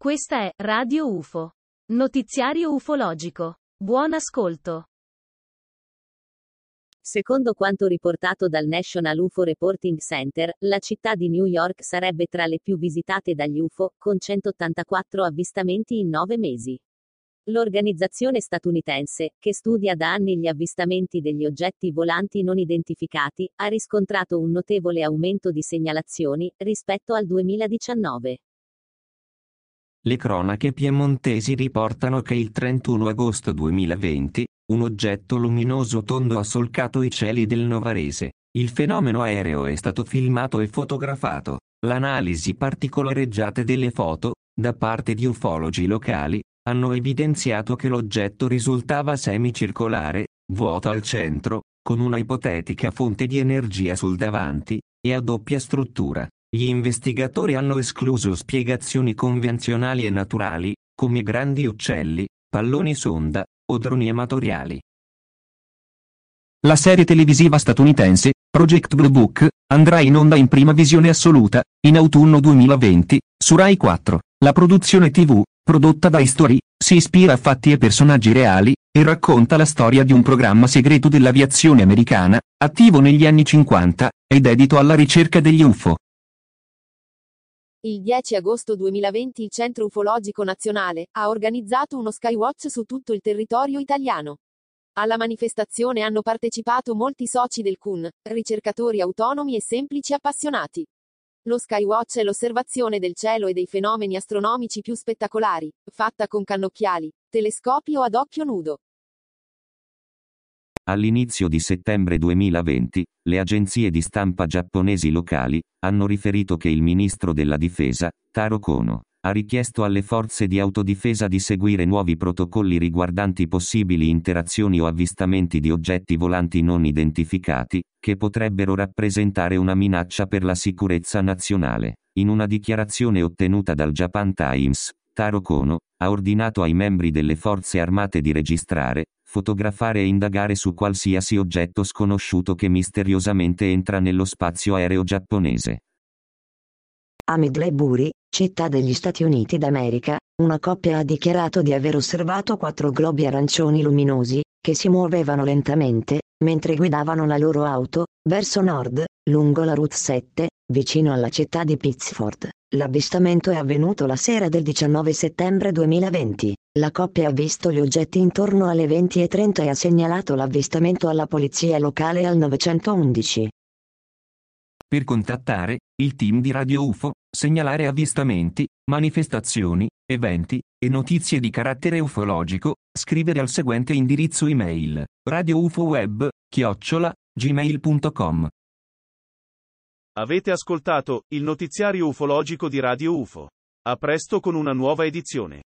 Questa è Radio UFO. Notiziario ufologico. Buon ascolto. Secondo quanto riportato dal National UFO Reporting Center, la città di New York sarebbe tra le più visitate dagli UFO, con 184 avvistamenti in nove mesi. L'organizzazione statunitense, che studia da anni gli avvistamenti degli oggetti volanti non identificati, ha riscontrato un notevole aumento di segnalazioni rispetto al 2019. Le cronache piemontesi riportano che il 31 agosto 2020, un oggetto luminoso tondo ha solcato i cieli del Novarese. Il fenomeno aereo è stato filmato e fotografato. L'analisi particolareggiate delle foto, da parte di ufologi locali, hanno evidenziato che l'oggetto risultava semicircolare, vuoto al centro, con una ipotetica fonte di energia sul davanti, e a doppia struttura. Gli investigatori hanno escluso spiegazioni convenzionali e naturali, come grandi uccelli, palloni sonda, o droni amatoriali. La serie televisiva statunitense, Project Blue Book, andrà in onda in prima visione assoluta, in autunno 2020, su Rai 4. La produzione TV, prodotta da History, si ispira a fatti e personaggi reali, e racconta la storia di un programma segreto dell'aviazione americana, attivo negli anni 50, ed dedito alla ricerca degli UFO. Il 10 agosto 2020 il Centro Ufologico Nazionale ha organizzato uno Skywatch su tutto il territorio italiano. Alla manifestazione hanno partecipato molti soci del CUN, ricercatori autonomi e semplici appassionati. Lo Skywatch è l'osservazione del cielo e dei fenomeni astronomici più spettacolari, fatta con cannocchiali, telescopi o ad occhio nudo. All'inizio di settembre 2020, le agenzie di stampa giapponesi locali hanno riferito che il ministro della difesa, Taro Kono, ha richiesto alle forze di autodifesa di seguire nuovi protocolli riguardanti possibili interazioni o avvistamenti di oggetti volanti non identificati, che potrebbero rappresentare una minaccia per la sicurezza nazionale. In una dichiarazione ottenuta dal Japan Times, Taro Kono ha ordinato ai membri delle forze armate di registrare, fotografare e indagare su qualsiasi oggetto sconosciuto che misteriosamente entra nello spazio aereo giapponese. A Midleybury, città degli Stati Uniti d'America, una coppia ha dichiarato di aver osservato quattro globi arancioni luminosi, che si muovevano lentamente, mentre guidavano la loro auto, verso nord, lungo la Route 7, vicino alla città di Pittsford. L'avvistamento è avvenuto la sera del 19 settembre 2020. La coppia ha visto gli oggetti intorno alle 20.30 e ha segnalato l'avvistamento alla polizia locale al 911. Per contattare il team di Radio UFO, segnalare avvistamenti, manifestazioni, eventi e notizie di carattere ufologico, scrivere al seguente indirizzo email: radioufoweb@gmail.com. Avete ascoltato il notiziario ufologico di Radio UFO. A presto con una nuova edizione.